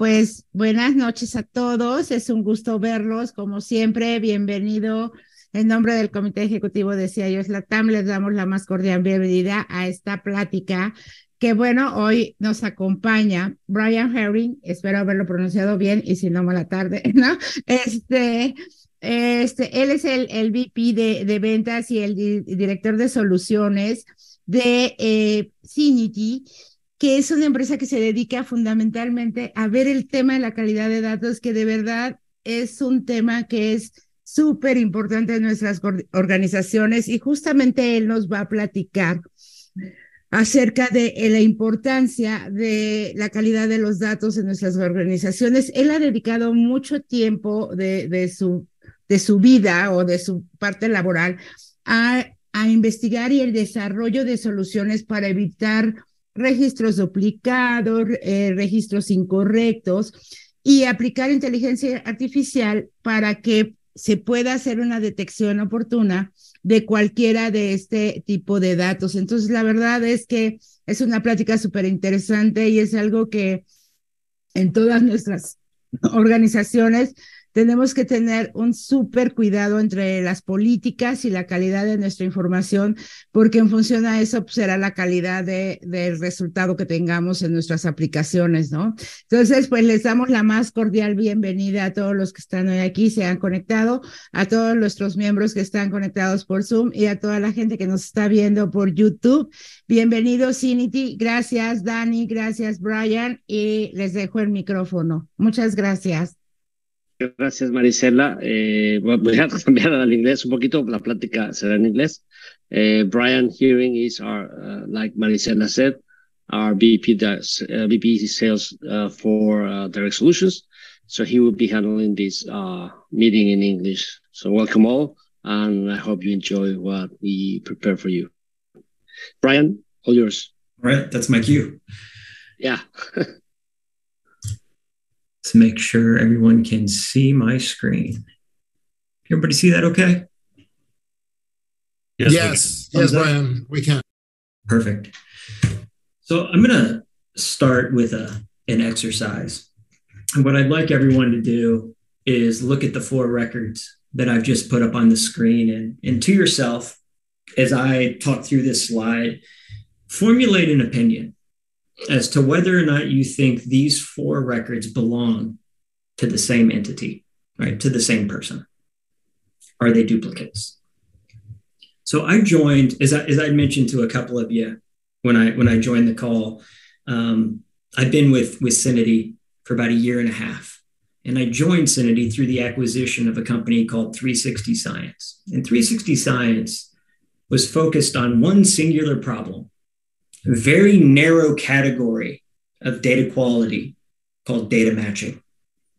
Pues buenas noches a todos. Es un gusto verlos, como siempre. Bienvenido. En nombre del Comité Ejecutivo de CIOs Latam, les damos la más cordial bienvenida a esta plática que bueno, hoy nos acompaña Brian Herring, espero haberlo pronunciado bien y si no, mala tarde, ¿no? Este, este, él es el, el VP de, de ventas y el director de soluciones de eh, que es una empresa que se dedica fundamentalmente a ver el tema de la calidad de datos, que de verdad es un tema que es súper importante en nuestras organizaciones y justamente él nos va a platicar acerca de eh, la importancia de la calidad de los datos en nuestras organizaciones. Él ha dedicado mucho tiempo de, de, su, de su vida o de su parte laboral a, a investigar y el desarrollo de soluciones para evitar registros duplicados, eh, registros incorrectos y aplicar inteligencia artificial para que se pueda hacer una detección oportuna de cualquiera de este tipo de datos. Entonces, la verdad es que es una plática súper interesante y es algo que en todas nuestras organizaciones tenemos que tener un súper cuidado entre las políticas y la calidad de nuestra información, porque en función a eso pues, será la calidad de, del resultado que tengamos en nuestras aplicaciones, ¿no? Entonces, pues les damos la más cordial bienvenida a todos los que están hoy aquí, se han conectado, a todos nuestros miembros que están conectados por Zoom y a toda la gente que nos está viendo por YouTube. Bienvenidos, Cinity. Gracias, Dani. Gracias, Brian. Y les dejo el micrófono. Muchas gracias. Gracias, Marisela. Eh, voy a cambiar al inglés un poquito, la plática será en inglés. Uh, Brian Hearing is our, uh, like Marisela said, our VP, does, uh, VP sales uh, for uh, Direct Solutions. So he will be handling this uh, meeting in English. So welcome all, and I hope you enjoy what we prepare for you. Brian, all yours. All right, that's my cue. Yeah. to make sure everyone can see my screen. Everybody see that okay? Yes, yes, yes Brian, we can. Perfect. So I'm going to start with a, an exercise. And what I'd like everyone to do is look at the four records that I've just put up on the screen and, and to yourself, as I talk through this slide, formulate an opinion as to whether or not you think these four records belong to the same entity, right? To the same person. Are they duplicates? So I joined, as I, as I mentioned to a couple of you when I when I joined the call, um, I've been with with Syniti for about a year and a half, and I joined Syniti through the acquisition of a company called 360 Science. And 360 Science was focused on one singular problem, very narrow category of data quality called data matching,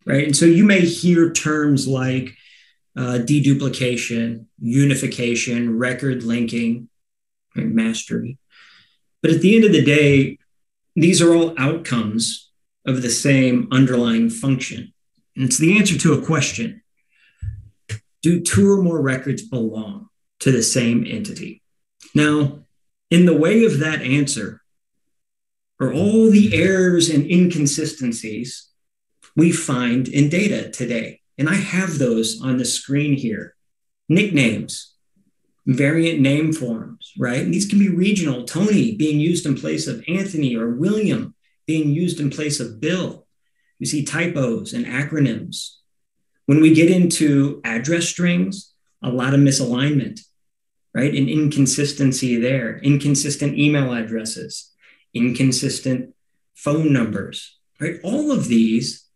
right? And so you may hear terms like uh, deduplication, unification, record linking, right? mastery. But at the end of the day, these are all outcomes of the same underlying function. And it's the answer to a question Do two or more records belong to the same entity? Now, in the way of that answer are all the errors and inconsistencies we find in data today. And I have those on the screen here. Nicknames, variant name forms, right? And these can be regional. Tony being used in place of Anthony or William being used in place of Bill. You see typos and acronyms. When we get into address strings, a lot of misalignment right? An inconsistency there, inconsistent email addresses, inconsistent phone numbers, right? All of these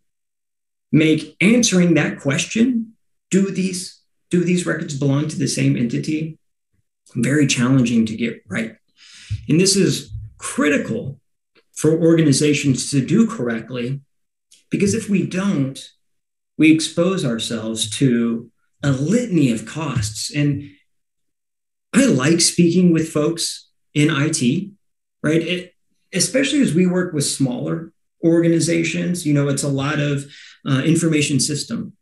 make answering that question, do these do these records belong to the same entity? Very challenging to get right. And this is critical for organizations to do correctly because if we don't, we expose ourselves to a litany of costs. And I like speaking with folks in IT, right? It, especially as we work with smaller organizations. You know, it's a lot of uh, information system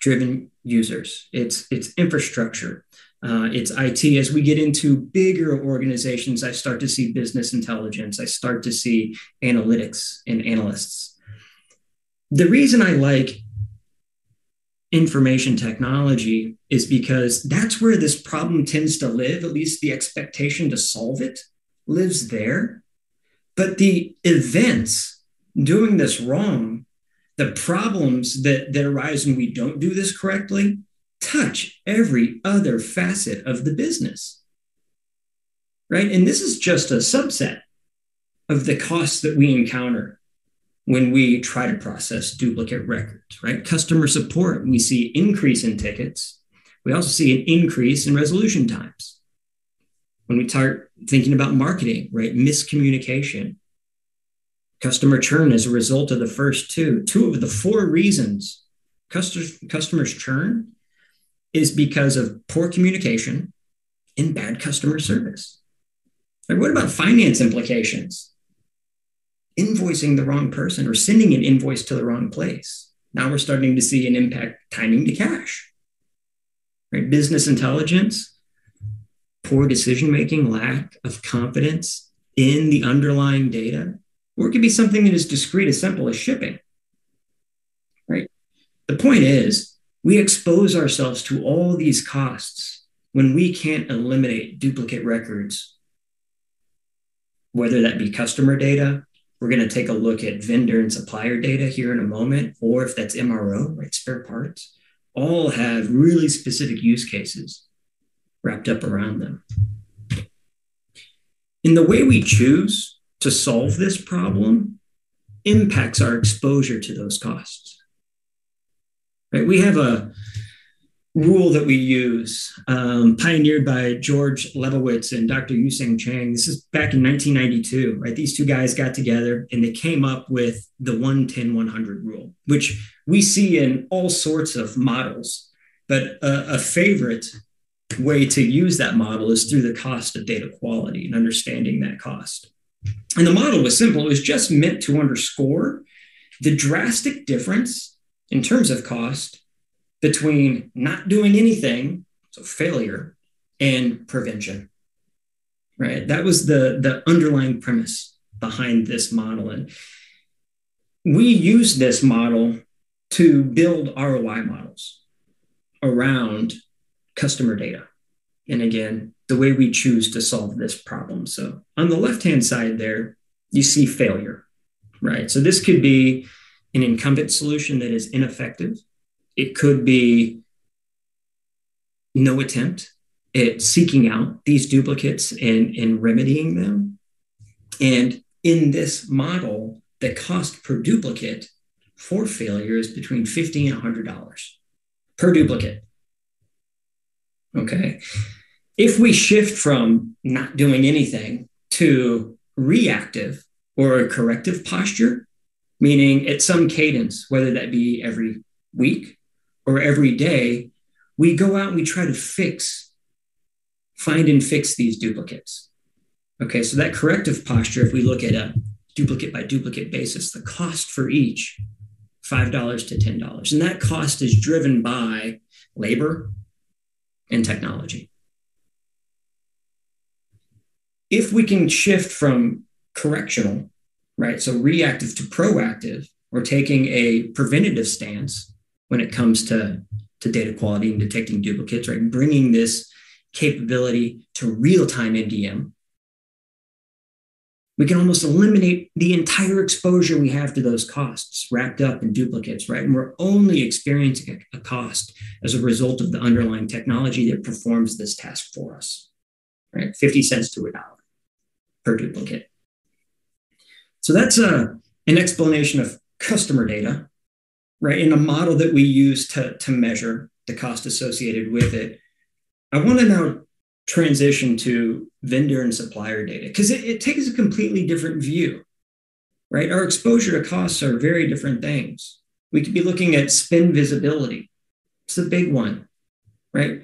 driven users. It's it's infrastructure. Uh, it's IT. As we get into bigger organizations, I start to see business intelligence. I start to see analytics and analysts. the reason I like information technology is because that's where this problem tends to live, at least the expectation to solve it lives there. But the events doing this wrong, the problems that, that arise when we don't do this correctly, touch every other facet of the business. Right. And this is just a subset of the costs that we encounter when we try to process duplicate records, right? Customer support, we see increase in tickets. We also see an increase in resolution times. When we start thinking about marketing, right? Miscommunication, customer churn as a result of the first two. Two of the four reasons customers, customers churn is because of poor communication and bad customer service. Like, What about finance implications? invoicing the wrong person or sending an invoice to the wrong place. Now we're starting to see an impact timing to cash. Right? Business intelligence, poor decision making, lack of confidence in the underlying data, or it could be something that is discrete as simple as shipping. Right? The point is, we expose ourselves to all these costs when we can't eliminate duplicate records, whether that be customer data, we're going to take a look at vendor and supplier data here in a moment, or if that's MRO, right, spare parts, all have really specific use cases wrapped up around them. In the way we choose to solve this problem impacts our exposure to those costs. Right? We have a rule that we use, um, pioneered by George Labovitz and Dr. Yu Sang Chang. This is back in 1992, right? These two guys got together and they came up with the 110 100 rule, which we see in all sorts of models. But a, a favorite way to use that model is through the cost of data quality and understanding that cost. And the model was simple, it was just meant to underscore the drastic difference in terms of cost between not doing anything, so failure, and prevention. Right? That was the, the underlying premise behind this model. And we use this model to build ROI models around customer data. And again, the way we choose to solve this problem. So on the left hand side there, you see failure, right? So this could be an incumbent solution that is ineffective it could be no attempt at seeking out these duplicates and, and remedying them. And in this model, the cost per duplicate for failure is between 50 and $100 per duplicate. Okay. If we shift from not doing anything to reactive or corrective posture, meaning at some cadence, whether that be every week or every day, we go out and we try to fix, find and fix these duplicates. Okay, so that corrective posture, if we look at a duplicate by duplicate basis, the cost for each, $5 to $10. And that cost is driven by labor and technology. If we can shift from correctional, right, so reactive to proactive, or taking a preventative stance, when it comes to, to data quality and detecting duplicates, right? Bringing this capability to real time MDM, we can almost eliminate the entire exposure we have to those costs wrapped up in duplicates, right? And we're only experiencing a cost as a result of the underlying technology that performs this task for us, right? 50 cents to a dollar per duplicate. So that's a, an explanation of customer data right? In a model that we use to, to measure the cost associated with it, I want to now transition to vendor and supplier data because it, it takes a completely different view, right? Our exposure to costs are very different things. We could be looking at spend visibility. It's the big one, right?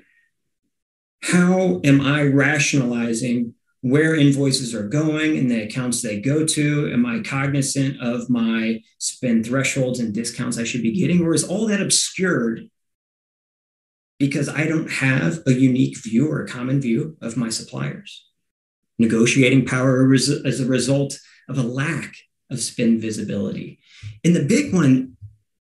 How am I rationalizing where invoices are going and the accounts they go to? Am I cognizant of my spend thresholds and discounts I should be getting? Or is all that obscured because I don't have a unique view or a common view of my suppliers? Negotiating power as a result of a lack of spend visibility. And the big one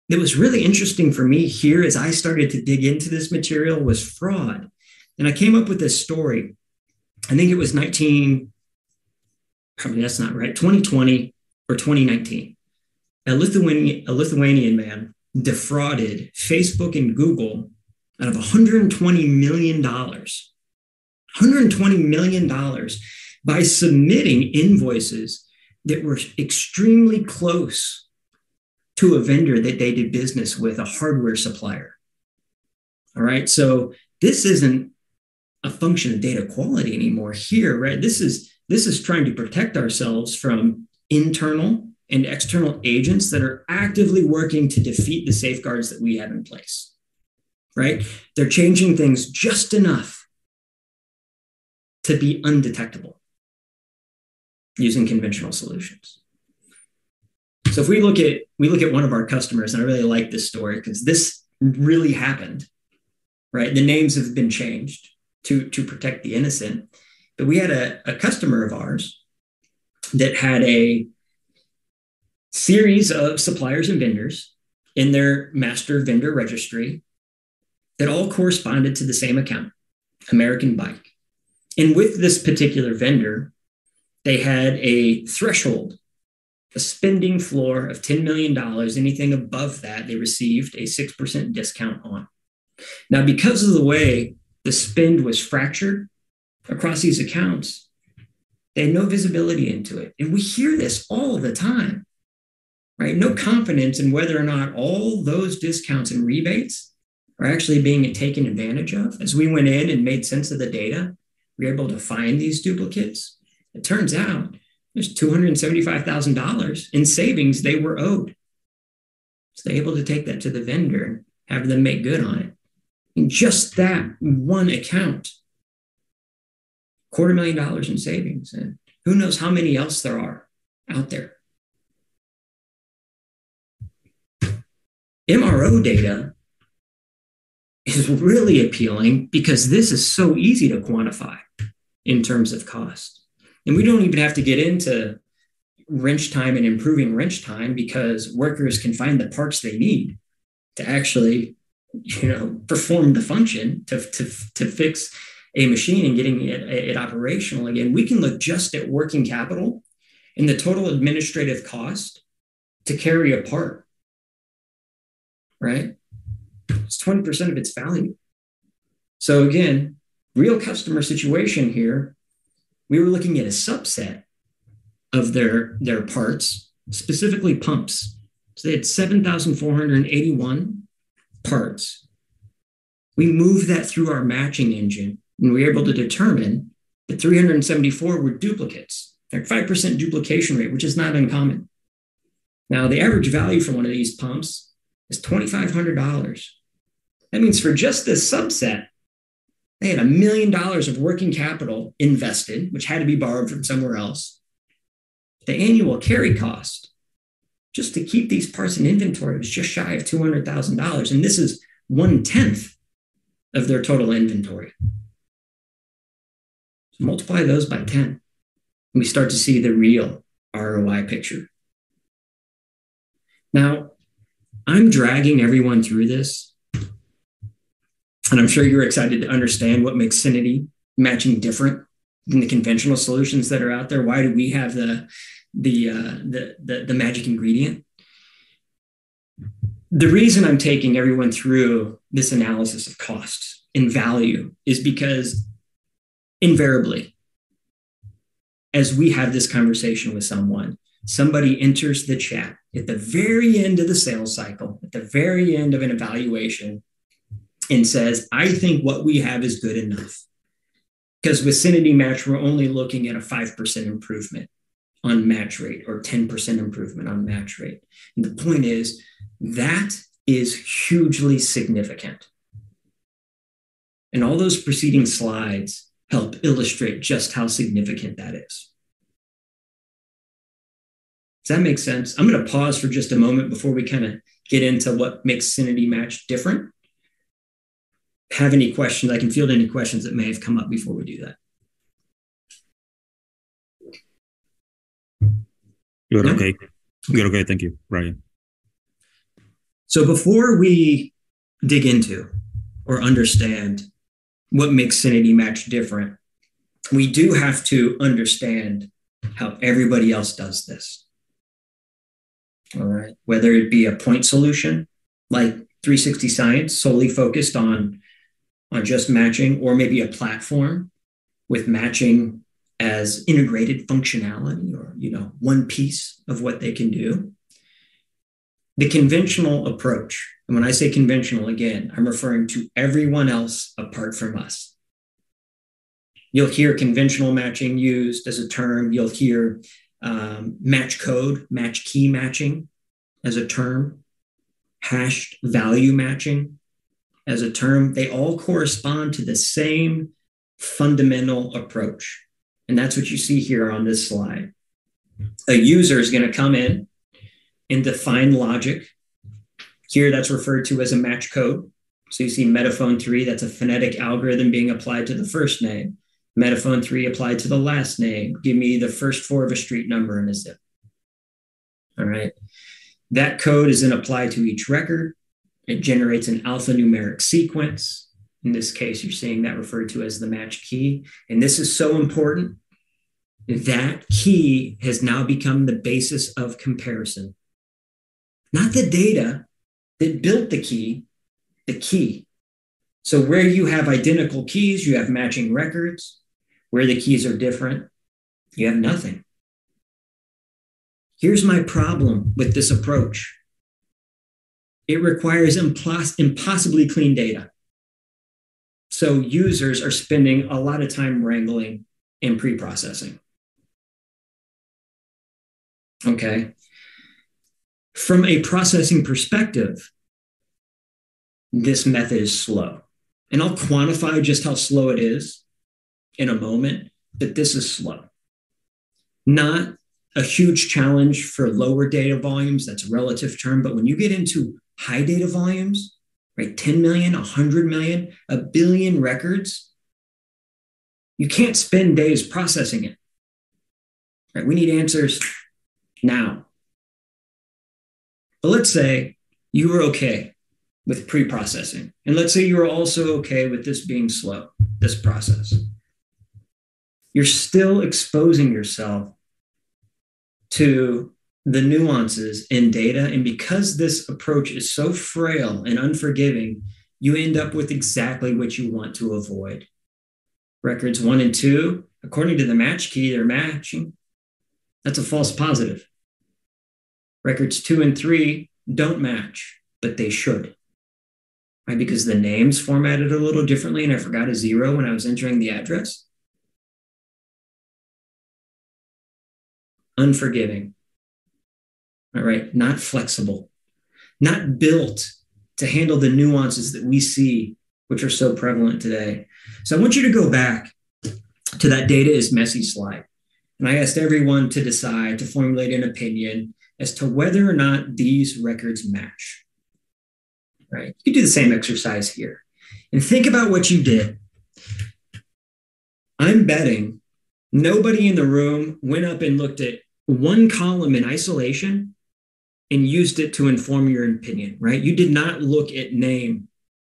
that was really interesting for me here as I started to dig into this material was fraud. And I came up with this story. I think it was 19, probably that's not right, 2020 or 2019. A Lithuanian, a Lithuanian man defrauded Facebook and Google out of $120 million. $120 million by submitting invoices that were extremely close to a vendor that they did business with, a hardware supplier. All right. So this isn't a function of data quality anymore here, right? This is this is trying to protect ourselves from internal and external agents that are actively working to defeat the safeguards that we have in place. Right? They're changing things just enough to be undetectable using conventional solutions. So if we look at we look at one of our customers, and I really like this story because this really happened, right? The names have been changed to to protect the innocent, but we had a, a customer of ours that had a series of suppliers and vendors in their master vendor registry that all corresponded to the same account, American Bike. And with this particular vendor, they had a threshold, a spending floor of $10 million. Anything above that, they received a 6% discount on. Now, because of the way the spend was fractured across these accounts, they had no visibility into it. And we hear this all the time, right? No confidence in whether or not all those discounts and rebates are actually being taken advantage of. As we went in and made sense of the data, we were able to find these duplicates. It turns out there's $275,000 in savings they were owed. So they're able to take that to the vendor and have them make good on it. In just that one account, quarter million dollars in savings. And who knows how many else there are out there. MRO data is really appealing because this is so easy to quantify in terms of cost. And we don't even have to get into wrench time and improving wrench time because workers can find the parts they need to actually, you know, perform the function to, to, to fix a machine and getting it, it operational again. We can look just at working capital and the total administrative cost to carry a part, right? It's 20% of its value. So again, real customer situation here we were looking at a subset of their, their parts, specifically pumps. So they had 7,481 parts. We moved that through our matching engine, and we were able to determine that 374 were duplicates. They're 5% duplication rate, which is not uncommon. Now, the average value for one of these pumps is $2,500. That means for just this subset, they had a million dollars of working capital invested, which had to be borrowed from somewhere else. The annual carry cost just to keep these parts in inventory was just shy of $200,000. And this is one tenth of their total inventory. So multiply those by 10, and we start to see the real ROI picture. Now, I'm dragging everyone through this and I'm sure you're excited to understand what makes Syniti matching different than the conventional solutions that are out there. Why do we have the the uh, the, the, the magic ingredient? The reason I'm taking everyone through this analysis of costs and value is because invariably, as we have this conversation with someone, somebody enters the chat at the very end of the sales cycle, at the very end of an evaluation, and says, I think what we have is good enough. Because with Match, we're only looking at a 5% improvement on match rate or 10% improvement on match rate. And the point is, that is hugely significant. And all those preceding slides help illustrate just how significant that is. Does that make sense? I'm going to pause for just a moment before we kind of get into what makes Syniti Match different have any questions, I can field any questions that may have come up before we do that. You're okay. You're okay. Thank you, Brian. So before we dig into or understand what makes Syniti Match different, we do have to understand how everybody else does this. All right. Whether it be a point solution like 360 Science, solely focused on, on just matching, or maybe a platform with matching as integrated functionality or you know one piece of what they can do. The conventional approach and when i say conventional again i'm referring to everyone else apart from us. You'll hear conventional matching used as a term. You'll hear um, match code match key matching as a term. Hashed value matching as a term they all correspond to the same fundamental approach and that's what you see here on this slide. A user is going to come in and define logic. Here, that's referred to as a match code. So you see Metaphone 3, that's a phonetic algorithm being applied to the first name. Metaphone 3 applied to the last name. Give me the first four of a street number and a zip. All right. That code is then applied to each record. It generates an alphanumeric sequence. In this case, you're seeing that referred to as the match key. And this is so important. That key has now become the basis of comparison. Not the data that built the key, the key. So, where you have identical keys, you have matching records. Where the keys are different, you have nothing. Here's my problem with this approach it requires impos- impossibly clean data. So users are spending a lot of time wrangling and pre-processing. Okay. From a processing perspective, this method is slow. And I'll quantify just how slow it is in a moment, but this is slow. Not a huge challenge for lower data volumes, that's a relative term, but when you get into high data volumes, right? 10 million, 100 million, a billion records. You can't spend days processing it. Right? We need answers now. But let's say you were okay with pre processing. And let's say you were also okay with this being slow, this process. You're still exposing yourself to the nuances in data. And because this approach is so frail and unforgiving, you end up with exactly what you want to avoid. Records one and two, according to the match key, they're matching. That's a false positive. Records two and three don't match, but they should. Right? Because the name's formatted a little differently and I forgot a zero when I was entering the address. Unforgiving all right, not flexible, not built to handle the nuances that we see, which are so prevalent today. So I want you to go back to that data is messy slide. And I asked everyone to decide to formulate an opinion as to whether or not these records match. Right? You do the same exercise here. And think about what you did. I'm betting nobody in the room went up and looked at one column in isolation and used it to inform your opinion, right? You did not look at name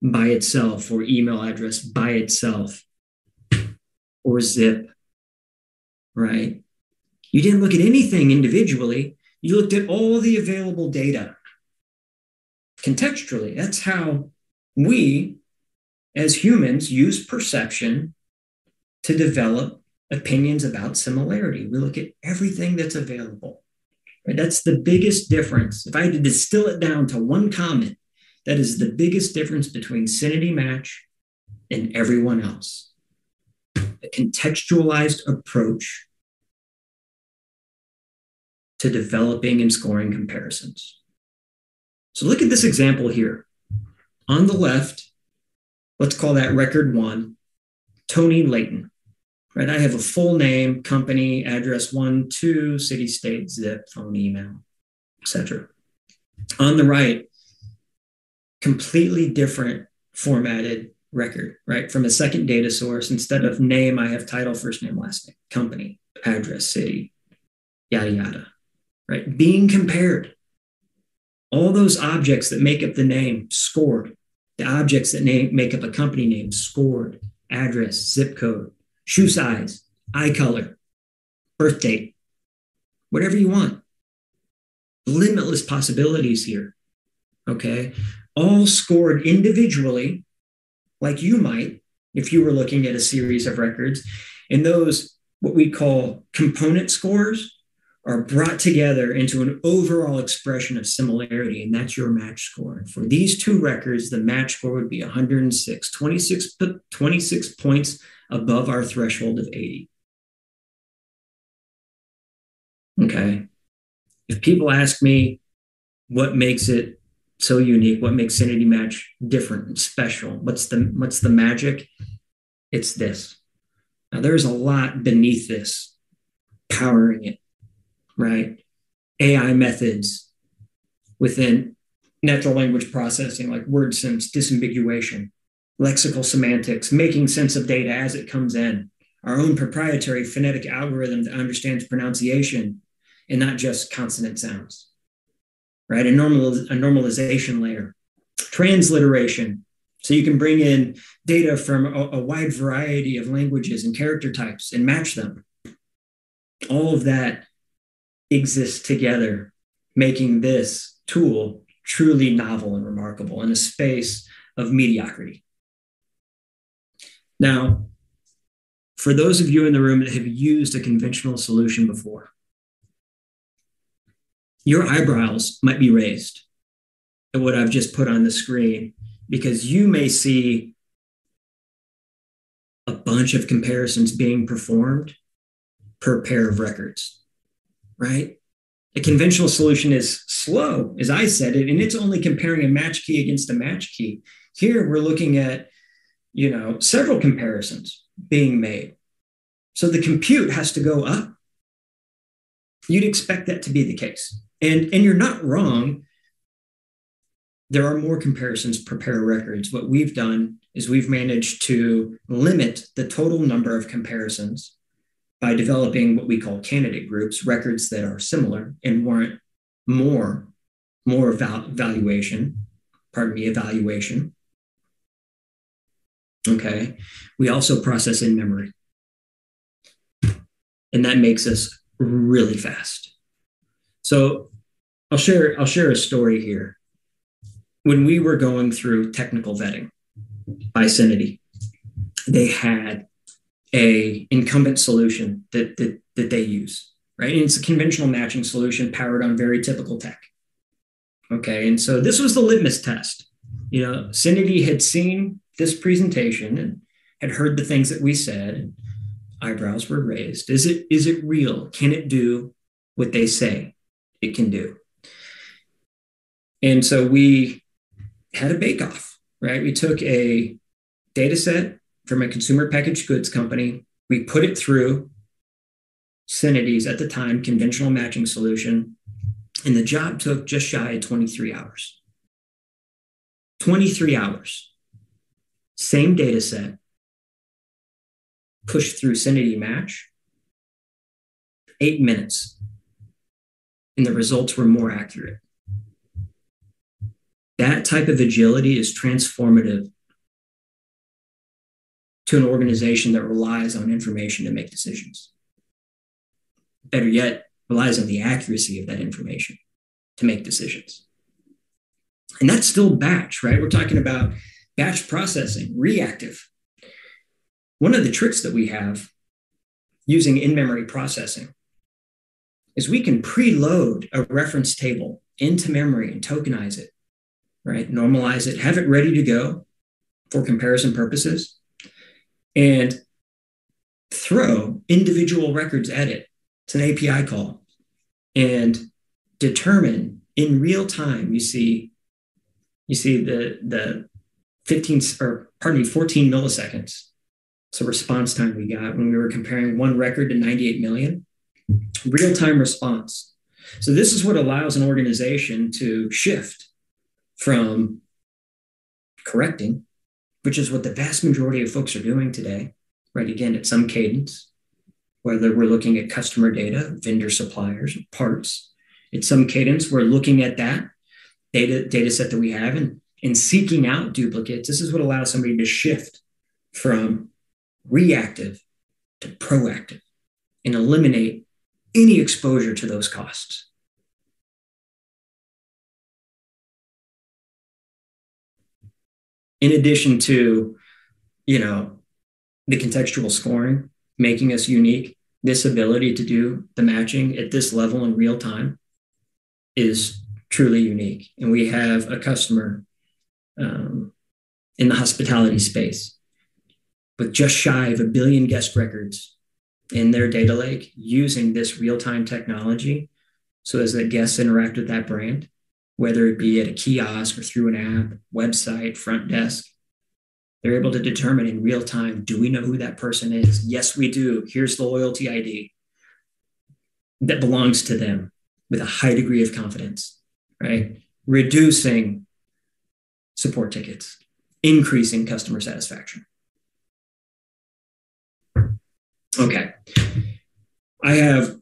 by itself or email address by itself or zip, right? You didn't look at anything individually. You looked at all the available data contextually. That's how we, as humans, use perception to develop opinions about similarity. We look at everything that's available. Right? That's the biggest difference. If I had to distill it down to one comment, that is the biggest difference between Syniti Match and everyone else. A contextualized approach to developing and scoring comparisons. So look at this example here. On the left, let's call that record one, Tony Layton right? I have a full name, company, address, one, two, city, state, zip, phone, email, etc. On the right, completely different formatted record, right? From a second data source, instead of name, I have title, first name, last name, company, address, city, yada, yada, right? Being compared. All those objects that make up the name scored. The objects that name, make up a company name scored. Address, zip code, shoe size, eye color, birth date, whatever you want. Limitless possibilities here. Okay. All scored individually, like you might if you were looking at a series of records. And those, what we call component scores, are brought together into an overall expression of similarity, and that's your match score. For these two records, the match score would be 106, 26, 26 points above our threshold of 80. Okay. If people ask me what makes it so unique, what makes Syniti Match different and special, what's the what's the magic? It's this. Now there's a lot beneath this powering it, right? AI methods within natural language processing like word sense, disambiguation, lexical semantics, making sense of data as it comes in, our own proprietary phonetic algorithm that understands pronunciation and not just consonant sounds, right? A, normal, a normalization layer, transliteration. So you can bring in data from a, a wide variety of languages and character types and match them. All of that exists together, making this tool truly novel and remarkable in a space of mediocrity. Now, for those of you in the room that have used a conventional solution before, your eyebrows might be raised at what I've just put on the screen because you may see a bunch of comparisons being performed per pair of records, right? A conventional solution is slow, as I said it, and it's only comparing a match key against a match key. Here we're looking at, you know, several comparisons being made. So the compute has to go up. You'd expect that to be the case. And, and you're not wrong. There are more comparisons per records. What we've done is we've managed to limit the total number of comparisons by developing what we call candidate groups, records that are similar and warrant more, more val- valuation, pardon me, evaluation. Okay. We also process in memory. And that makes us really fast. So I'll share I'll share a story here. When we were going through technical vetting by Syniti, they had a incumbent solution that, that, that they use, right? And it's a conventional matching solution powered on very typical tech. Okay, and so this was the litmus test. You know, Syniti had seen this presentation and had heard the things that we said, eyebrows were raised. Is it is it real? Can it do what they say it can do? And so we had a bake off, right? We took a data set from a consumer packaged goods company. We put it through Syniti's at the time conventional matching solution, and the job took just shy of 23 hours. 23 hours. Same data set, pushed through Syniti Match, eight minutes, and the results were more accurate. That type of agility is transformative to an organization that relies on information to make decisions. Better yet, relies on the accuracy of that information to make decisions. And that's still batch, right? We're talking about batch processing, reactive. One of the tricks that we have using in memory processing is we can preload a reference table into memory and tokenize it, right? Normalize it, have it ready to go for comparison purposes, and throw individual records at it. It's an API call and determine in real time. You see, you see the the 15 or pardon me, 14 milliseconds. So response time we got when we were comparing one record to 98 million. Real time response. So this is what allows an organization to shift from correcting, which is what the vast majority of folks are doing today, right? Again, at some cadence, whether we're looking at customer data, vendor suppliers, parts, at some cadence, we're looking at that data data set that we have and and seeking out duplicates. This is what allows somebody to shift from reactive to proactive and eliminate any exposure to those costs. In addition to, you know, the contextual scoring, making us unique, this ability to do the matching at this level in real time is truly unique. And we have a customer um, in the hospitality space with just shy of a billion guest records in their data lake using this real time technology. So as the guests interact with that brand, whether it be at a kiosk or through an app, website, front desk, they're able to determine in real time do we know who that person is? Yes, we do. Here's the loyalty ID that belongs to them with a high degree of confidence, right? Reducing support tickets, increasing customer satisfaction. Okay. I have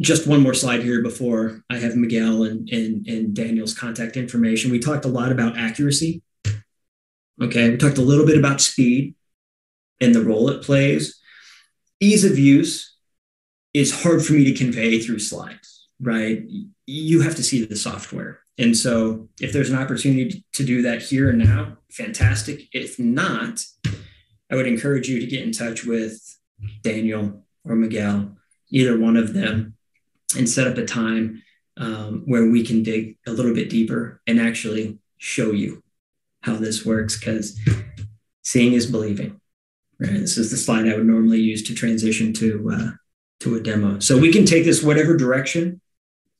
just one more slide here before I have Miguel and, and, and Daniel's contact information. We talked a lot about accuracy. Okay. We talked a little bit about speed and the role it plays. Ease of use is hard for me to convey through slides, right? You have to see the software. And so if there's an opportunity to do that here and now, fantastic. If not, I would encourage you to get in touch with Daniel or Miguel, either one of them, and set up a time um, where we can dig a little bit deeper and actually show you how this works because seeing is believing. Right. This is the slide I would normally use to transition to uh, to a demo. So we can take this whatever direction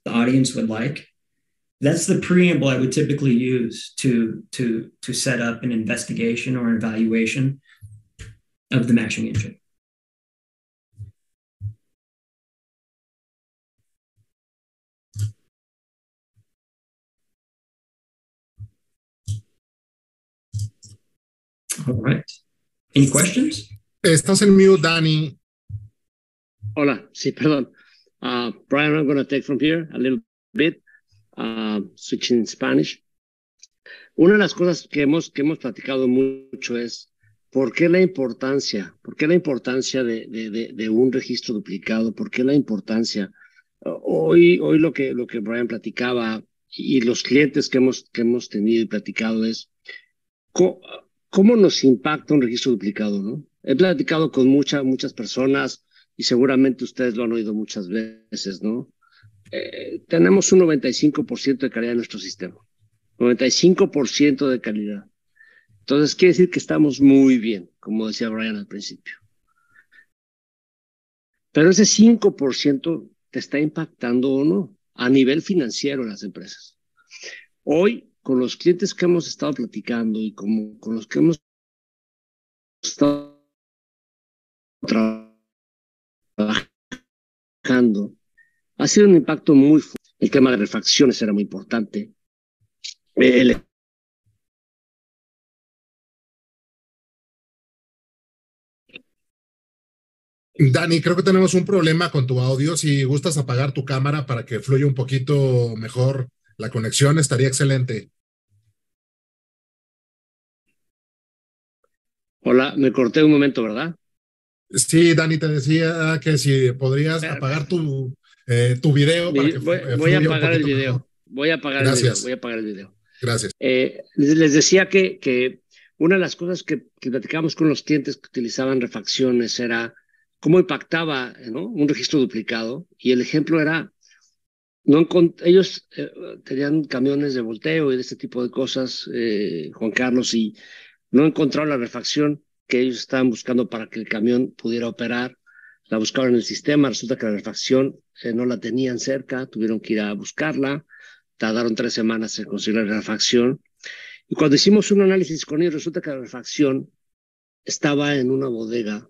the audience would like. That's the preamble I would typically use to to to set up an investigation or an evaluation of the matching engine. All right. Any questions? Estás en mute, Danny. Hola, sí, perdón. Uh, Brian, I'm going to take from here a little bit, uh, switching Spanish. Una de las cosas que hemos, que hemos platicado mucho es por qué la importancia, por qué la importancia de, de, de, un registro duplicado, por qué la importancia. hoy, hoy lo que, lo que Brian platicaba y los clientes que hemos, que hemos tenido y platicado es ¿Cómo nos impacta un registro duplicado? ¿no? He platicado con muchas, muchas personas y seguramente ustedes lo han oído muchas veces, ¿no? Eh, tenemos un 95% de calidad en nuestro sistema. 95% de calidad. Entonces, quiere decir que estamos muy bien, como decía Brian al principio. Pero ese 5% te está impactando o no a nivel financiero en las empresas. Hoy con los clientes que hemos estado platicando y como, con los que hemos estado trabajando, ha sido un impacto muy fuerte. El tema de refacciones era muy importante. Dani, creo que tenemos un problema con tu audio. Si gustas apagar tu cámara para que fluya un poquito mejor la conexión, estaría excelente. Hola, me corté un momento, ¿verdad? Sí, Dani, te decía que si podrías apagar tu, eh, tu video. Para que voy, a apagar el video. Voy a apagar el video. Voy a apagar el video. Gracias. Eh, les decía que, que una de las cosas que, que platicábamos con los clientes que utilizaban refacciones era cómo impactaba ¿no? un registro duplicado. Y el ejemplo era, no ellos eh, tenían camiones de volteo y de este tipo de cosas, Juan Carlos, y no encontraron la refacción que ellos estaban buscando para que el camión pudiera operar. La buscaron en el sistema, resulta que la refacción eh, no la tenían cerca, tuvieron que ir a buscarla, tardaron tres semanas en conseguir la refacción. Y cuando hicimos un análisis con ellos, resulta que la refacción estaba en una bodega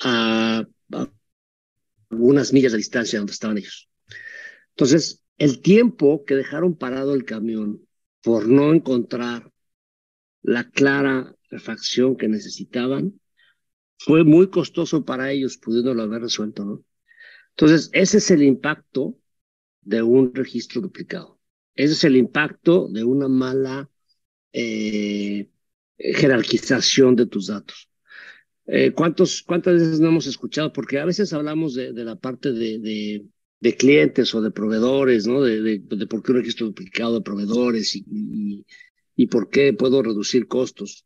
a, a algunas millas de distancia donde estaban ellos. Entonces, el tiempo que dejaron parado el camión por no encontrar la clara refacción que necesitaban, fue muy costoso para ellos pudiéndolo haber resuelto, ¿no? Entonces, ese es el impacto de un registro duplicado. Ese es el impacto de una mala eh, jerarquización de tus datos. Eh, ¿cuántos, ¿Cuántas veces no hemos escuchado? Porque a veces hablamos de, la parte de, clientes o de proveedores, ¿no? De, por qué un registro duplicado de proveedores y, y, por qué puedo reducir costos.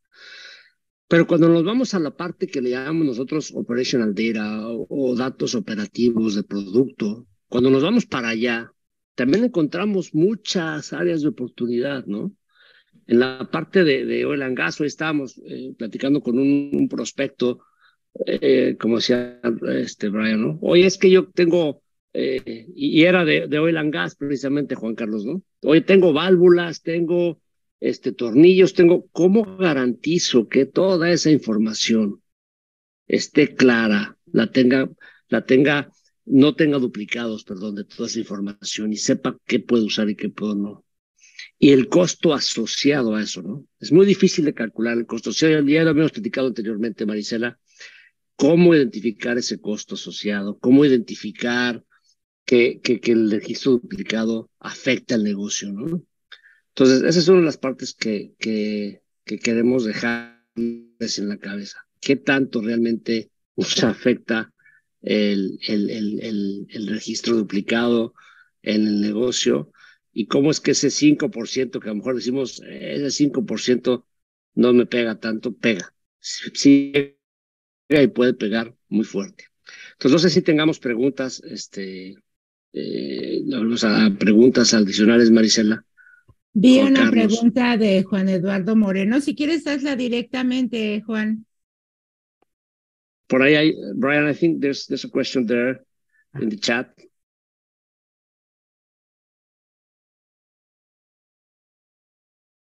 Pero cuando nos vamos a la parte que le llamamos nosotros operational data o, o datos operativos de producto, cuando nos vamos para allá, también encontramos muchas áreas de oportunidad, ¿no? En la parte de, de oil and gas, hoy estábamos eh, platicando con un, un prospecto, eh, como decía este Brian, ¿no? Hoy es que yo tengo, eh, y era de, de oil and gas precisamente, Juan Carlos, ¿no? Hoy tengo válvulas, tengo este, tornillos, tengo, ¿cómo garantizo que toda esa información esté clara, la tenga, la tenga, no tenga duplicados, perdón, de toda esa información y sepa qué puedo usar y qué puedo no? y el costo asociado a eso, ¿no? Es muy difícil de calcular el costo. Ya, lo habíamos platicado anteriormente, Marisela, cómo identificar ese costo asociado, cómo identificar que, que el registro duplicado afecta al negocio, ¿no? Entonces, esa es una de las partes que, que, que queremos dejar en la cabeza. ¿Qué tanto realmente nos afecta el, el, el registro duplicado en el negocio? y cómo es que ese 5% que a lo mejor decimos, ese 5% no me pega tanto, pega. Sí, pega y puede pegar muy fuerte. Entonces, no sé si tengamos preguntas, este, eh, preguntas adicionales, Marisela. Vi una Carlos. pregunta de Juan Eduardo Moreno. Si quieres, hazla directamente, Juan. Por ahí hay, Brian, I think there's, there's a question there in the chat.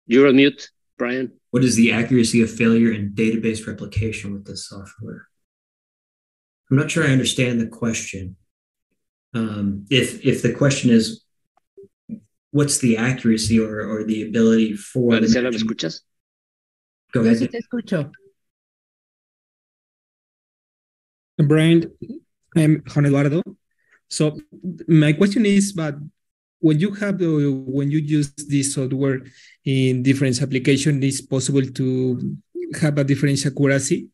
You're on mute, Brian. What is the accuracy of failure in database replication with this software? I'm not sure I understand the question. Um, if if the question is what's the accuracy or, or the ability for Maricela, ¿me escuchas? Go ahead. Yo sí te escucho. Brian, I'm Juan Eduardo. So my question is, but when you have the, when you use this software in different application, it's possible to have a different accuracy.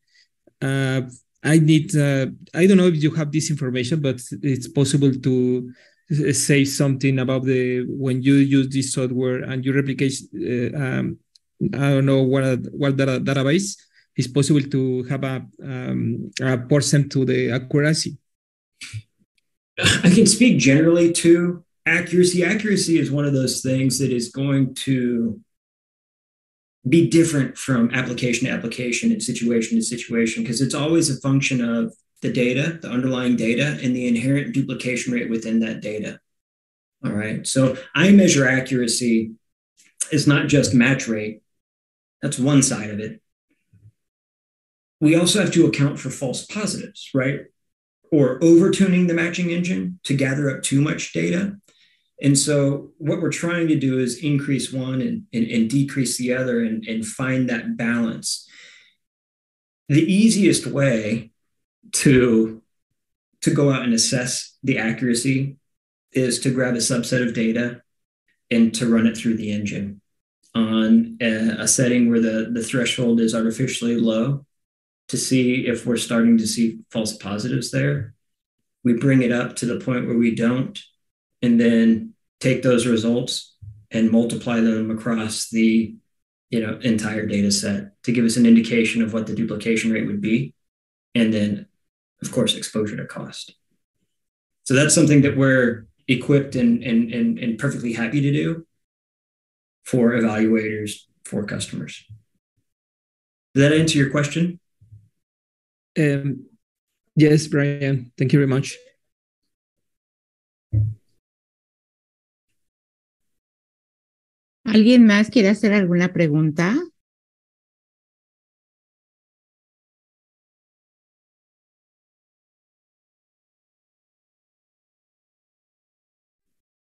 Uh, I need, uh, I don't know if you have this information, but it's possible to say something about the when you use this software and you replicate. Uh, um, I don't know what what data, database is possible to have a um, a percent to the accuracy. I can speak generally to accuracy accuracy is one of those things that is going to be different from application to application and situation to situation because it's always a function of the data the underlying data and the inherent duplication rate within that data. All right so i measure accuracy is not just match rate. That's one side of it. We also have to account for false positives right? Or over tuning the matching engine to gather up too much data. And so what we're trying to do is increase one and, and, and decrease the other and, and find that balance. The easiest way to, to go out and assess the accuracy is to grab a subset of data and to run it through the engine on a, a setting where the, the threshold is artificially low to see if we're starting to see false positives there. We bring it up to the point where we don't and then take those results and multiply them across the you know entire data set to give us an indication of what the duplication rate would be and then of course exposure to cost. So that's something that we're equipped and and and, and perfectly happy to do for evaluators for customers. Did that answer your question? Um, yes brian. Thank you very much. ¿Alguien más quiere hacer alguna pregunta?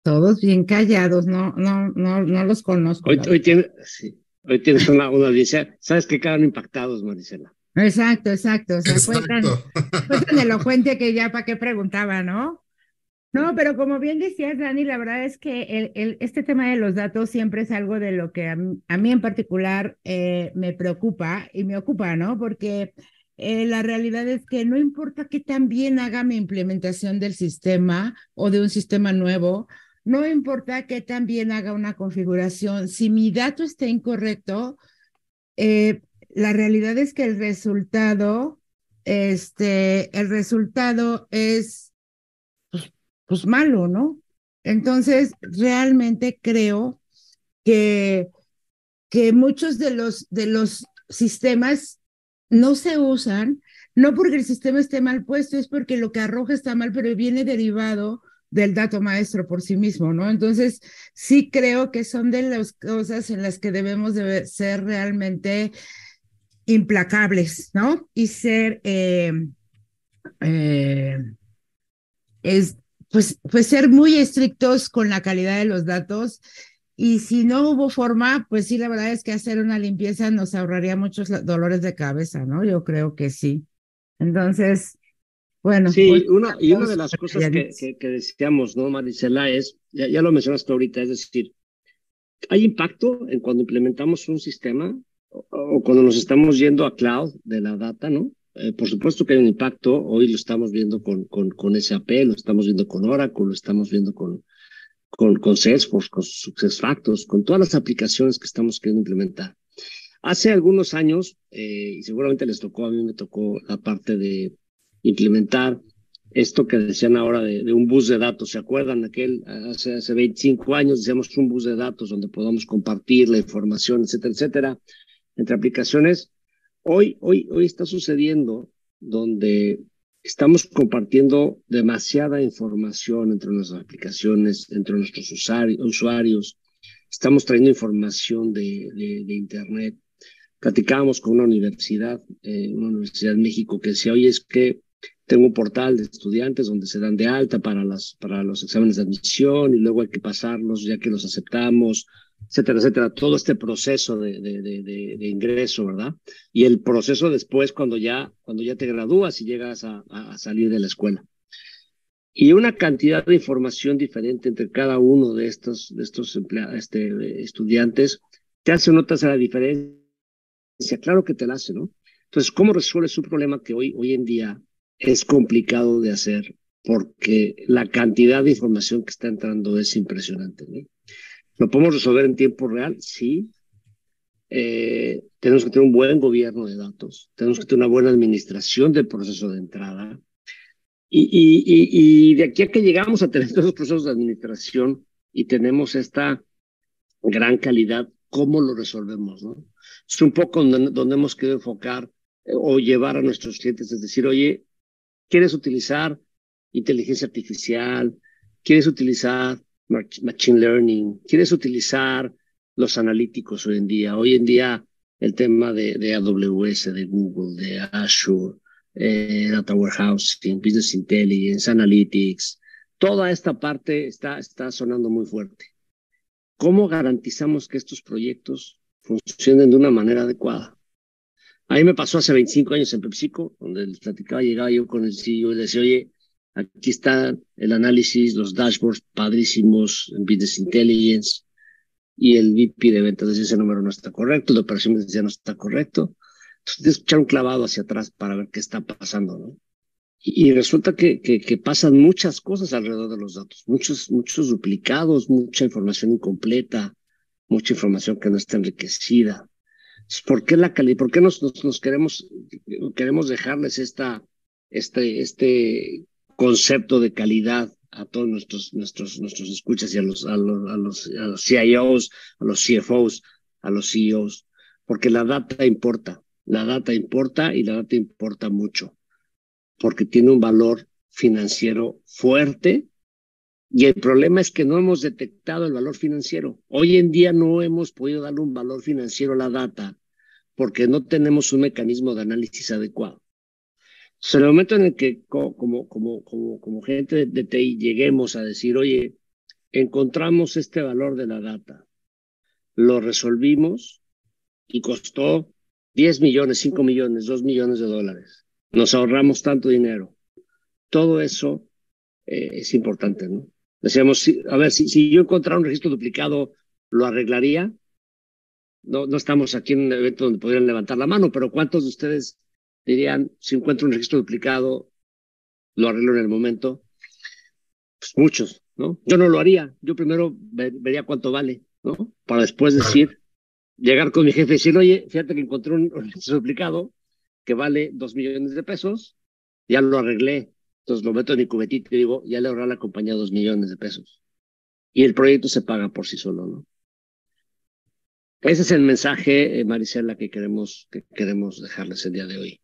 Todos bien callados, no, no, no, no los conozco. Hoy, hoy, tiene, sí, hoy tienes una, una audiencia, sabes que quedaron impactados, Marisela. Exacto, exacto. O sea, Exacto. Fue, tan, fue tan elocuente que ya para qué preguntaba, ¿no? No, pero como bien decías, Dani, la verdad es que el, el, este tema de los datos siempre es algo de lo que a mí, a mí en particular eh, me preocupa y me ocupa, ¿no? Porque eh, la realidad es que no importa qué tan bien haga mi implementación del sistema o de un sistema nuevo, no importa qué tan bien haga una configuración, si mi dato está incorrecto, eh, la realidad es que el resultado, este, el resultado es pues malo, ¿no? Entonces, realmente creo que, que muchos de los, de los sistemas no se usan, no porque el sistema esté mal puesto, es porque lo que arroja está mal, pero viene derivado del dato maestro por sí mismo, ¿no? Entonces, sí creo que son de las cosas en las que debemos de ser realmente implacables, ¿no? Y ser, eh, eh, es, pues, pues ser muy estrictos con la calidad de los datos. Y si no hubo forma, pues sí, la verdad es que hacer una limpieza nos ahorraría muchos dolores de cabeza, ¿no? Yo creo que sí. Entonces, bueno. Sí, pues, una, y una de las cosas que, que, decíamos, ¿no, Marisela? Es, ya, ya lo mencionaste ahorita, es decir, ¿hay impacto en cuando implementamos un sistema o, o cuando nos estamos yendo a cloud de la data, ¿no? Eh, por supuesto que hay un impacto, hoy lo estamos viendo con, con, con SAP, lo estamos viendo con Oracle, lo estamos viendo con, con, con Salesforce, con SuccessFactors, con todas las aplicaciones que estamos queriendo implementar. Hace algunos años, eh, y seguramente les tocó, a mí me tocó la parte de implementar esto que decían ahora de, de un bus de datos. ¿Se acuerdan? Aquel, hace, hace 25 años decíamos un bus de datos donde podamos compartir la información, etcétera, etcétera, entre aplicaciones. Hoy, hoy, hoy está sucediendo donde estamos compartiendo demasiada información entre nuestras aplicaciones, entre nuestros usuarios. Estamos trayendo información de, de, de Internet. Platicábamos con una universidad, eh, una universidad en México, que decía, oye, es que tengo un portal de estudiantes donde se dan de alta para, las, para los exámenes de admisión y luego hay que pasarlos ya que los aceptamos etcétera, etcétera, todo este proceso de, de, de, de, ingreso, ¿verdad? Y el proceso después cuando ya, cuando ya te gradúas y llegas a, a, salir de la escuela. Y una cantidad de información diferente entre cada uno de estos, de estos empleados, este, estudiantes, te hace o no te hace la diferencia. Claro que te la hace, ¿no? Entonces, ¿cómo resuelves un problema que hoy, hoy en día es complicado de hacer? Porque la cantidad de información que está entrando es impresionante, ¿no? ¿Lo podemos resolver en tiempo real? Sí. Eh, tenemos que tener un buen gobierno de datos, tenemos que tener una buena administración del proceso de entrada. Y, y, y, y de aquí a que llegamos a tener todos los procesos de administración y tenemos esta gran calidad, ¿cómo lo resolvemos? ¿no? Es un poco donde, donde hemos querido enfocar eh, o llevar a nuestros clientes, es decir, oye, ¿quieres utilizar inteligencia artificial? ¿Quieres utilizar machine learning, quieres utilizar los analíticos hoy en día. Hoy en día el tema de, AWS, de Google, de Azure, eh, Data Warehousing, Business Intelligence, Analytics, toda esta parte está sonando muy fuerte. ¿Cómo garantizamos que estos proyectos funcionen de una manera adecuada? A mí me pasó hace 25 años en PepsiCo, donde les platicaba, llegaba yo con el CEO y decía, oye, Aquí está el análisis, los dashboards padrísimos en Business Intelligence y el VP de ventas decía ese número no está correcto, el de operaciones decía no está correcto. Entonces echar un clavado hacia atrás para ver qué está pasando, ¿no? Y, y resulta que, que, que, pasan muchas cosas alrededor de los datos, muchos, muchos duplicados, mucha información incompleta, mucha información que no está enriquecida. ¿Por qué la calidad? ¿Por qué nos, nos, nos queremos, queremos dejarles esta, este, este concepto de calidad a todos nuestros, nuestros, nuestros escuchas y a los, a los, a los, a los CIOs, a los CFOs, a los CEOs, porque la data importa, la data importa y la data importa mucho, porque tiene un valor financiero fuerte y el problema es que no hemos detectado el valor financiero. Hoy en día no hemos podido darle un valor financiero a la data porque no tenemos un mecanismo de análisis adecuado. Entonces, en el momento en el que como, como, como, como gente de TI lleguemos a decir, oye, encontramos este valor de la data, lo resolvimos y costó 10 millones, 5 millones, 2 millones de dólares. Nos ahorramos tanto dinero. Todo eso eh, es importante, ¿no? Decíamos, a ver, si, si yo encontrara un registro duplicado, ¿lo arreglaría? No, no estamos aquí en un evento donde podrían levantar la mano, pero ¿cuántos de ustedes dirían, si encuentro un registro duplicado, lo arreglo en el momento? Pues muchos, ¿no? Yo no lo haría. Yo primero vería cuánto vale, ¿no? Para después decir, llegar con mi jefe y decir, oye, fíjate que encontré un registro duplicado que vale dos millones de pesos, ya lo arreglé. Entonces lo meto en mi cubetito y digo, ya le ahorré a la compañía dos millones de pesos. Y el proyecto se paga por sí solo, ¿no? Ese es el mensaje, eh, Marisela, que queremos, que queremos dejarles el día de hoy.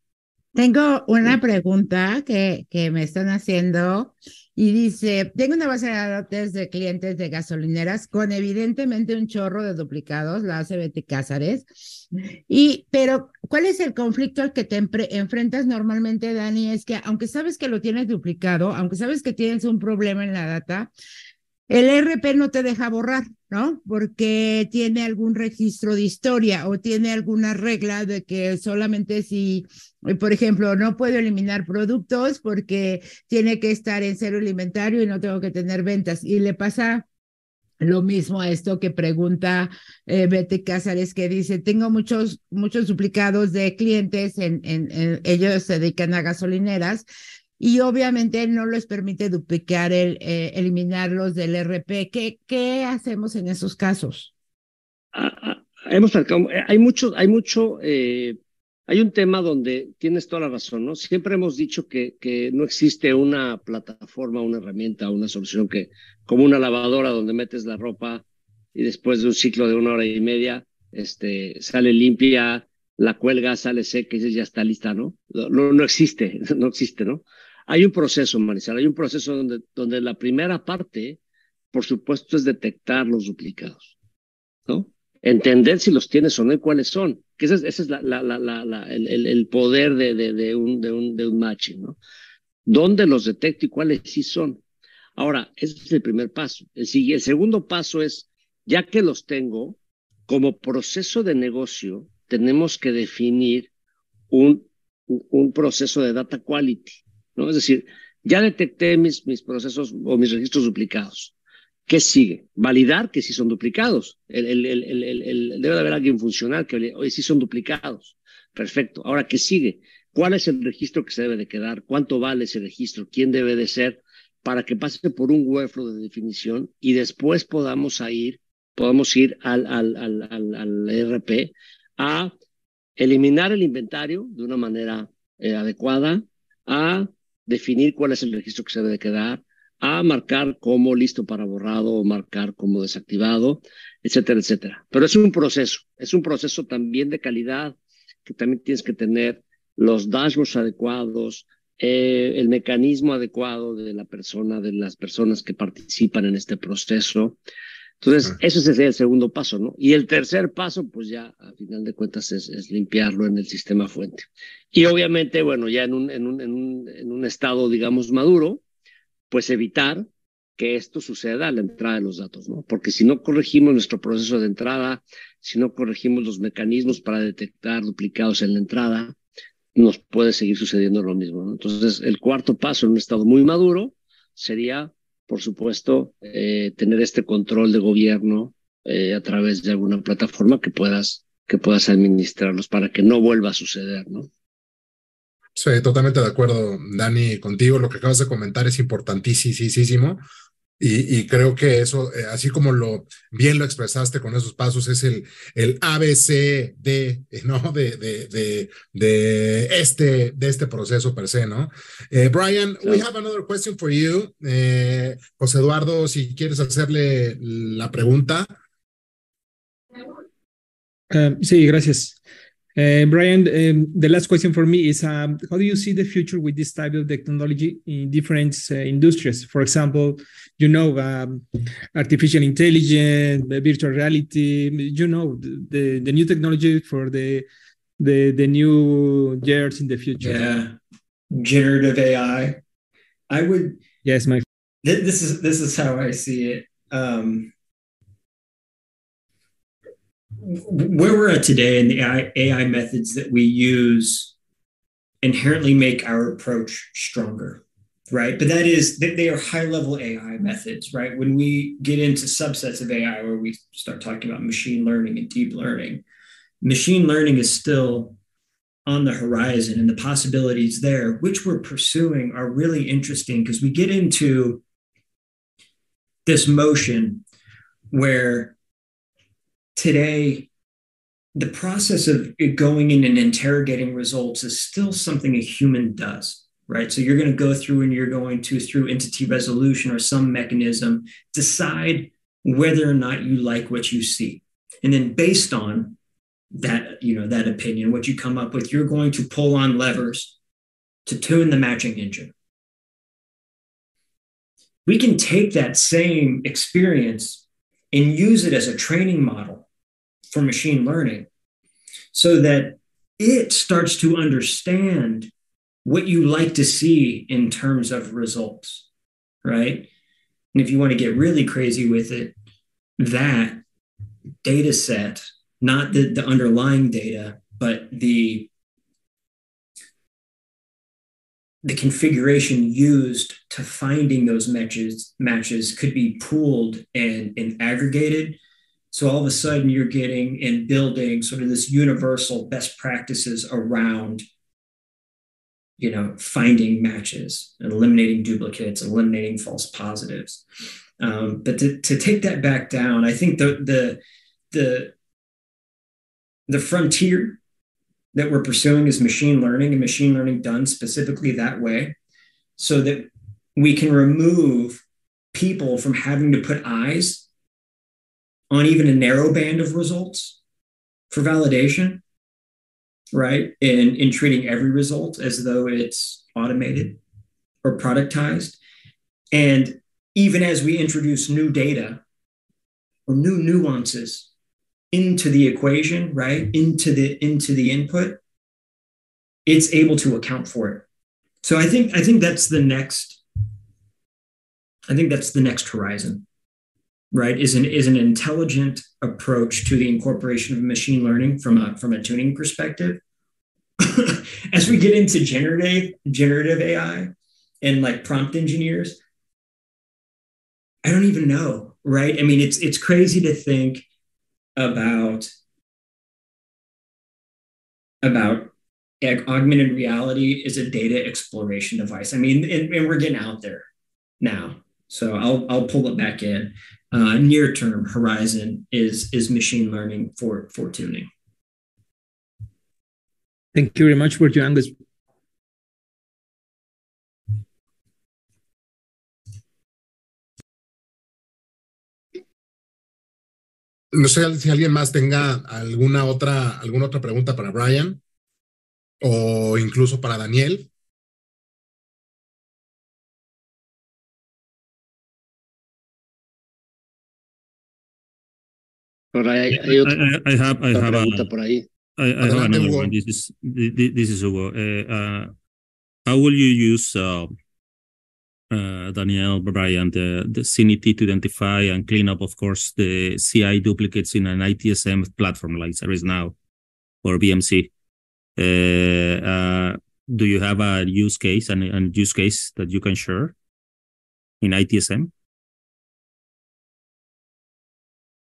Tengo una pregunta que, que me están haciendo y dice, tengo una base de datos de clientes de gasolineras con evidentemente un chorro de duplicados, la Betty Cázares, y, pero ¿cuál es el conflicto al que te enfrentas normalmente, Dani? Es que aunque sabes que lo tienes duplicado, aunque sabes que tienes un problema en la data, el RP no te deja borrar, ¿no? Porque tiene algún registro de historia o tiene alguna regla de que solamente si, eh, por ejemplo, no puedo eliminar productos porque tiene que estar en cero inventario y no tengo que tener ventas. Y le pasa lo mismo a esto que pregunta eh, Betty Cázares, que dice, tengo muchos, muchos duplicados de clientes, en, en, ellos se dedican a gasolineras, y obviamente no les permite duplicar, el, eh, eliminarlos del RP. ¿Qué, ¿Qué hacemos en esos casos? Ah, ah, eh, hay mucho, hay mucho, eh, hay un tema donde tienes toda la razón, ¿no? Siempre hemos dicho que, que no existe una plataforma, una herramienta, una solución que, como una lavadora donde metes la ropa y después de un ciclo de una hora y media, este, sale limpia, la cuelga, sale seca y ya está lista, ¿no? No, no existe, no existe, ¿no? Hay un proceso, Marisol, hay un proceso donde, donde la primera parte, por supuesto, es detectar los duplicados, ¿no? Entender si los tienes o no y cuáles son. Que ese, es la, la, la, el, el, poder de, de, de, un, de, un, de un matching, ¿no? ¿Dónde los detecto y cuáles sí son? Ahora, ese es el primer paso. El, el segundo paso es, ya que los tengo, como proceso de negocio, tenemos que definir un, un proceso de data quality. ¿No? Es decir, ya detecté mis, mis procesos o mis registros duplicados. ¿Qué sigue? Validar que sí son duplicados. El, el, el, debe de haber alguien funcional que hoy sí son duplicados. Perfecto. Ahora, ¿qué sigue? ¿Cuál es el registro que se debe de quedar? ¿Cuánto vale ese registro? ¿Quién debe de ser? Para que pase por un workflow de definición y después podamos ir, podamos ir al, al, al, al, ERP a eliminar el inventario de una manera eh, adecuada, a definir cuál es el registro que se debe quedar, a marcar como listo para borrado o marcar como desactivado, etcétera, etcétera. Pero es un proceso, es un proceso también de calidad, que también tienes que tener los dashboards adecuados, eh, el mecanismo adecuado de la persona, de las personas que participan en este proceso, entonces, eso sería el segundo paso, ¿no? Y el tercer paso, pues ya, a final de cuentas, es, limpiarlo en el sistema fuente. Y obviamente, bueno, ya en un, en un, en un, en un estado, digamos, maduro, pues evitar que esto suceda a la entrada de los datos, ¿no? Porque si no corregimos nuestro proceso de entrada, si no corregimos los mecanismos para detectar duplicados en la entrada, nos puede seguir sucediendo lo mismo, ¿no? Entonces, el cuarto paso en un estado muy maduro sería por supuesto, eh, tener este control de gobierno eh, a través de alguna plataforma que puedas, que puedas administrarlos para que no vuelva a suceder, ¿no? Sí, totalmente de acuerdo, Dani, contigo. Lo que acabas de comentar es importantísimo y, creo que eso, eh, así como lo bien lo expresaste con esos pasos, es el, el ABC de, ¿no? De, de, de, este, de este proceso per se, ¿no? Eh, Brian, we have another question for you. Eh, José Eduardo, si quieres hacerle la pregunta. sí, gracias. Uh, Brian, um, the last question for me is um, how do you see the future with this type of technology in different uh, industries? For example, you know, um, artificial intelligence, virtual reality, you know, the, the new technology for the, the, the new years in the future. Yeah. Generative AI. I would. Yes, my. This is, this is how I see it. Um, where we're at today and the AI, AI methods that we use inherently make our approach stronger. right? But that is they are high level AI mm-hmm. methods, right? When we get into subsets of AI where we start talking about machine learning and deep learning, machine learning is still on the horizon and the possibilities there, which we're pursuing, are really interesting because we get into this motion where today the process of going in and interrogating results is still something a human does right? So you're going to go through and you're going to through entity resolution or some mechanism decide whether or not you like what you see. And then based on that you know that opinion what you come up with you're going to pull on levers to tune the matching engine. We can take that same experience and use it as a training model for machine learning so that it starts to understand what you like to see in terms of results, right? And if you want to get really crazy with it, that data set, not the, the underlying data, but the the configuration used to finding those matches matches could be pooled and, and aggregated so all of a sudden you're getting and building sort of this universal best practices around you know finding matches and eliminating duplicates eliminating false positives. Um, but to, to take that back down i think the the the the frontier that we're pursuing is machine learning and machine learning done specifically that way so that we can remove people from having to put eyes on even a narrow band of results for validation, right? In, in treating every result as though it's automated or productized. And even as we introduce new data or new nuances into the equation, right? Into the into the input, it's able to account for it. So I think I think that's the next I think that's the next horizon right, is an is an intelligent approach to the incorporation of machine learning from a from a tuning perspective. As we get into generative generative AI and like prompt engineers, I don't even know, right? I mean, it's it's crazy to think about about augmented reality is a data exploration device. I mean, and, and, we're getting out there now. So I'll I'll pull it back in uh, near term horizon is is machine learning for for tuning. Thank you very much for your Angus. No sé si alguien más tenga alguna otra, alguna otra pregunta para Brian o incluso para Daniel. Hay, hay I, I, have, I have pregunta a, por ahí. I, I have another one. This is this is Hugo. Uh, uh, how will you use uh, uh, Daniel Brian the the Syniti to identify and clean up, of course, the CI duplicates in an ITSM platform like ServiceNow or BMC? Uh, uh, do you have a use case and a use case that you can share in ITSM?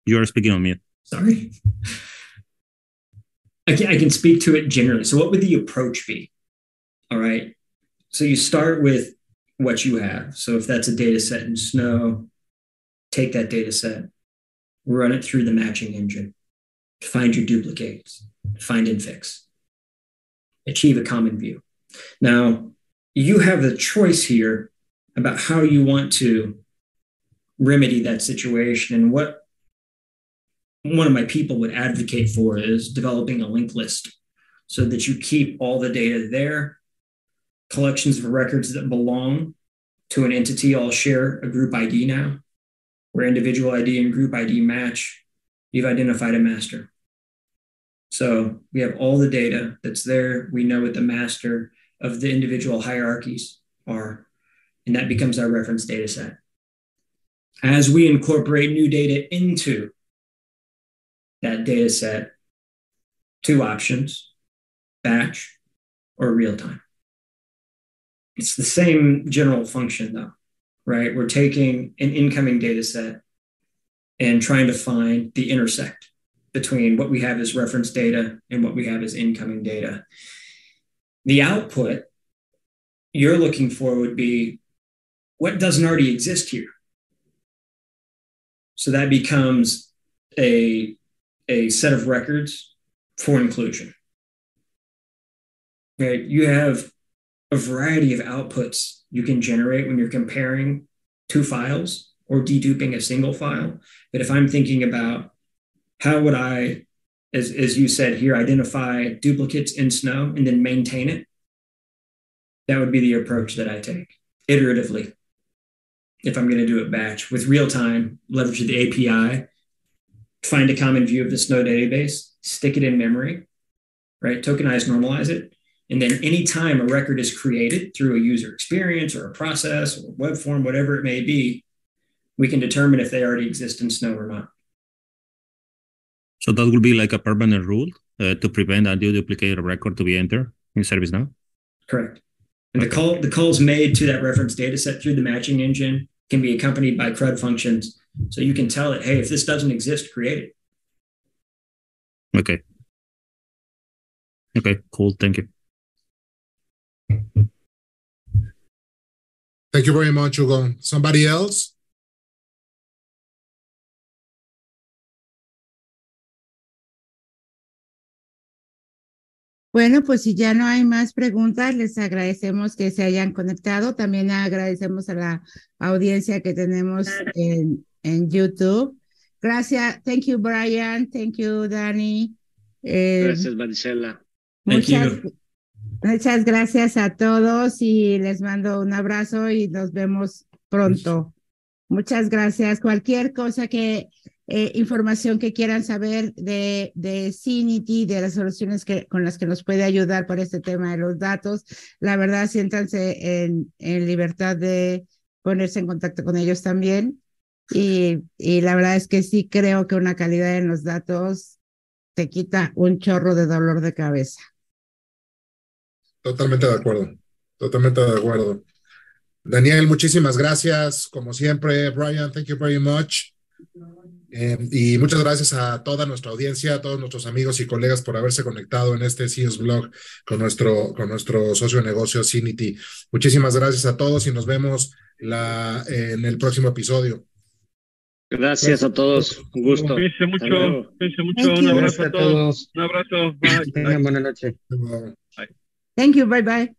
You are speaking on mute. Sorry. I can, I can speak to it generally. So, what would the approach be? All right. So, you start with what you have. So, if that's a data set in Snow, take that data set, run it through the matching engine, find your duplicates, find and fix, achieve a common view. Now, you have the choice here about how you want to remedy that situation and what one of my people would advocate for is developing a linked list so that you keep all the data there. Collections of records that belong to an entity all share a group ID now, where individual ID and group ID match. You've identified a master. So we have all the data that's there. We know what the master of the individual hierarchies are, and that becomes our reference data set. As we incorporate new data into that data set two options batch or real time. it's the same general function though, right? We're taking an incoming data set and trying to find the intersect between what we have as reference data and what we have as incoming data. The output you're looking for would be what doesn't already exist here. So that becomes a, a set of records for inclusion. Right? You have a variety of outputs you can generate when you're comparing two files or deduping a single file. But if I'm thinking about how would I, as, as you said here, identify duplicates in Snow and then maintain it, that would be the approach that I take iteratively. If I'm going to do it batch with real time, leverage the API, find a common view of the Snow database, stick it in memory, right? Tokenize, normalize it, and then anytime a record is created through a user experience or a process or web form, whatever it may be, we can determine if they already exist in Snow or not. So that will be like a permanent rule uh, to prevent a duplicated record to be entered in ServiceNow? Correct. And okay. the call the calls made to that reference data set through the matching engine can be accompanied by CRUD functions. So you can tell it, hey, if this doesn't exist, create it. Okay. Okay, cool. Thank you. Thank you very much, Hugo. Somebody else? Bueno, pues si ya no hay más preguntas, les agradecemos que se hayan conectado. También agradecemos a la audiencia que tenemos en, en YouTube. Gracias. Thank you, Brian. Thank you, Danny. Eh, gracias, Maricela. Muchas, muchas gracias a todos y les mando un abrazo y nos vemos pronto. Muchas gracias. Cualquier cosa que eh, información que quieran saber de, de Cinity, de las soluciones que, con las que nos puede ayudar para este tema de los datos, la verdad, siéntanse en, en libertad de ponerse en contacto con ellos también. Y, la verdad es que sí creo que una calidad en los datos te quita un chorro de dolor de cabeza. Totalmente de acuerdo, totalmente de acuerdo. Daniel, muchísimas gracias. Como siempre, Brian, thank you very much. Eh, y muchas gracias a toda nuestra audiencia, a todos nuestros amigos y colegas por haberse conectado en este CIOS Blog con nuestro, con nuestro socio de negocio Cinity. Muchísimas gracias a todos y nos vemos en el próximo episodio. Gracias a todos, un gusto. Cuídense mucho, cuídense mucho, un abrazo a todos. Un abrazo, bye. Tengan buena noche. Bye. Thank you, bye bye.